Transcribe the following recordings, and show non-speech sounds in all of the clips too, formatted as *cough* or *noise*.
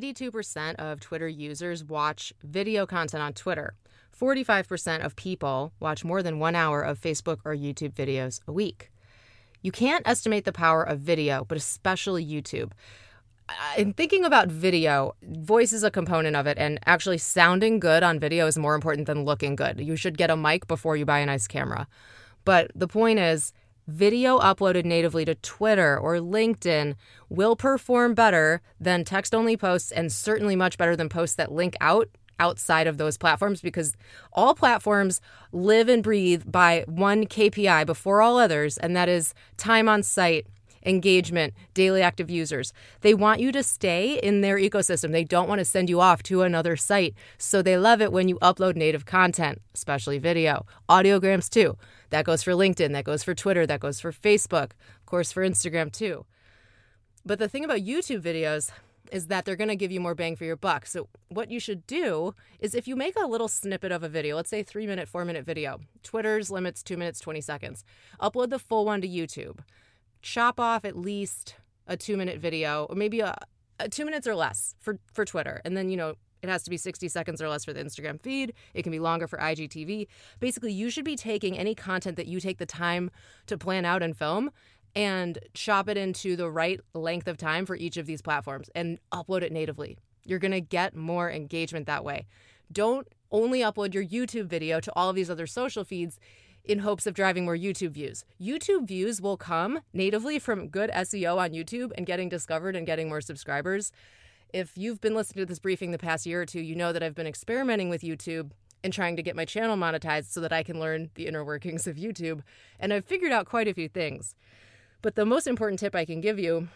82% of Twitter users watch video content on Twitter. 45% of people watch more than one hour of Facebook or YouTube videos a week. You can't estimate the power of video, but especially YouTube. In thinking about video, voice is a component of it, and actually sounding good on video is more important than looking good. You should get a mic before you buy a nice camera. But the point is, video uploaded natively to Twitter or LinkedIn will perform better than text only posts and certainly much better than posts that link out outside of those platforms because all platforms live and breathe by one KPI before all others, and that is time on site engagement, daily active users. They want you to stay in their ecosystem. They don't want to send you off to another site. So they love it when you upload native content, especially video, audiograms too. That goes for LinkedIn, that goes for Twitter, that goes for Facebook, of course, for Instagram too. But the thing about YouTube videos is that they're going to give you more bang for your buck. So, what you should do is if you make a little snippet of a video, let's say three minute, four minute video, Twitter's limits two minutes, 20 seconds, upload the full one to YouTube chop off at least a two minute video or maybe a, a two minutes or less for, for Twitter. And then, you know, it has to be 60 seconds or less for the Instagram feed. It can be longer for IGTV. Basically, you should be taking any content that you take the time to plan out and film and chop it into the right length of time for each of these platforms and upload it natively. You're going to get more engagement that way. Don't only upload your YouTube video to all of these other social feeds in hopes of driving more YouTube views. YouTube views will come natively from good SEO on YouTube and getting discovered and getting more subscribers. If you've been listening to this briefing the past year or two, you know that I've been experimenting with YouTube and trying to get my channel monetized so that I can learn the inner workings of YouTube. And I've figured out quite a few things. But the most important tip I can give you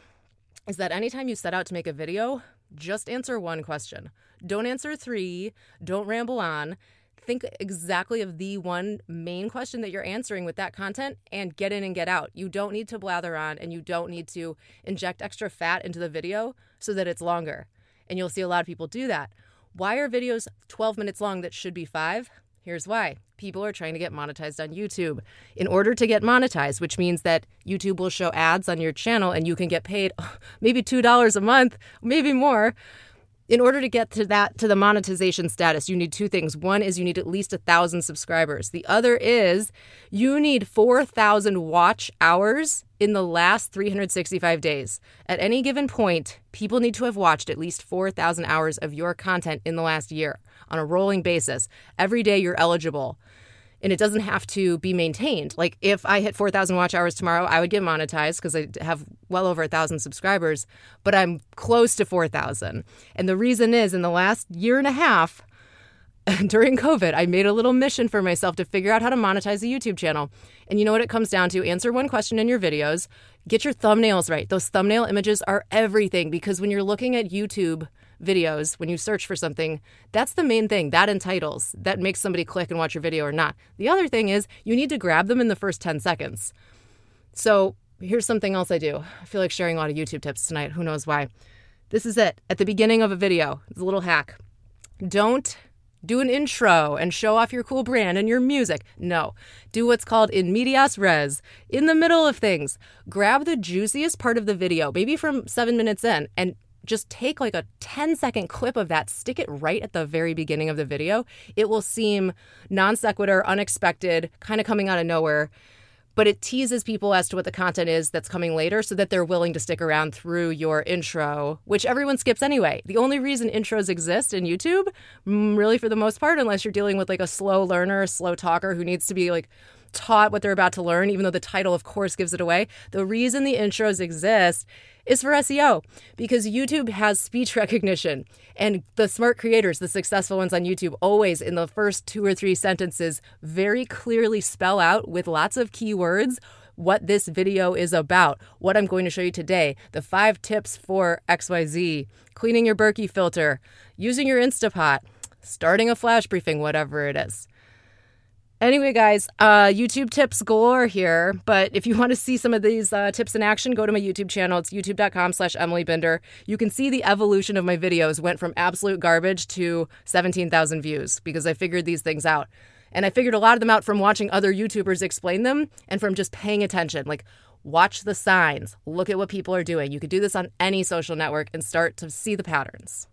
is that anytime you set out to make a video, just answer one question. Don't answer three, don't ramble on think exactly of the one main question that you're answering with that content and get in and get out. You don't need to blather on and you don't need to inject extra fat into the video so that it's longer. And you'll see a lot of people do that. Why are videos 12 minutes long that should be five? Here's why. People are trying to get monetized on YouTube. In order to get monetized, which means that YouTube will show ads on your channel and you can get paid *laughs* maybe $2 a month, maybe more in order to get to that to the monetization status you need two things. One is you need at least a thousand subscribers. The other is you need 4000 watch hours in the last 365 days. At any given point people need to have watched at least 4000 hours of your content in the last year on a rolling basis. Every day you're eligible and it doesn't have to be maintained. Like if I hit 4,000 watch hours tomorrow, I would get monetized because I have well over a thousand subscribers, but I'm close to 4,000. And the reason is in the last year and a half, *laughs* during COVID, I made a little mission for myself to figure out how to monetize a YouTube channel. And you know what it comes down to? Answer one question in your videos, get your thumbnails right. Those thumbnail images are everything because when you're looking at YouTube, videos, when you search for something, that's the main thing. That entitles, that makes somebody click and watch your video or not. The other thing is you need to grab them in the first 10 seconds. So here's something else I do. I feel like sharing a lot of YouTube tips tonight. Who knows why? This is it. At the beginning of a video, it's a little hack. Don't do an intro and show off your cool brand and your music. No. Do what's called in medias res, in the middle of things. Grab the juiciest part of the video, maybe from seven minutes in, and just take like a 10 second clip of that, stick it right at the very beginning of the video. It will seem non sequitur, unexpected, kind of coming out of nowhere, but it teases people as to what the content is that's coming later so that they're willing to stick around through your intro, which everyone skips anyway. The only reason intros exist in YouTube, mm, really for the most part, unless you're dealing with like a slow learner, a slow talker who needs to be like, taught what they're about to learn, even though the title, of course, gives it away. The reason the intros exist is for SEO because YouTube has speech *laughs* recognition. And the smart creators, the successful ones on YouTube, always in the first two or three sentences very clearly spell out with lots of keywords what this video is about, what I'm going to show you today, the five tips for XYZ, cleaning your Berkey filter, using your Instapot, starting a flash briefing, whatever it is. Anyway, guys, uh, YouTube tips galore here. But if you want to see some of these uh, tips in action, go to my YouTube channel. It's youtube.com slash Emily Binder. You can see the evolution of my videos went from absolute garbage to 17,000 views because I figured these things out. And I figured a lot of them out from watching other YouTubers explain them and from just paying attention. Like, watch the signs, look at what people are doing. You could do this on any social network and start to see the patterns.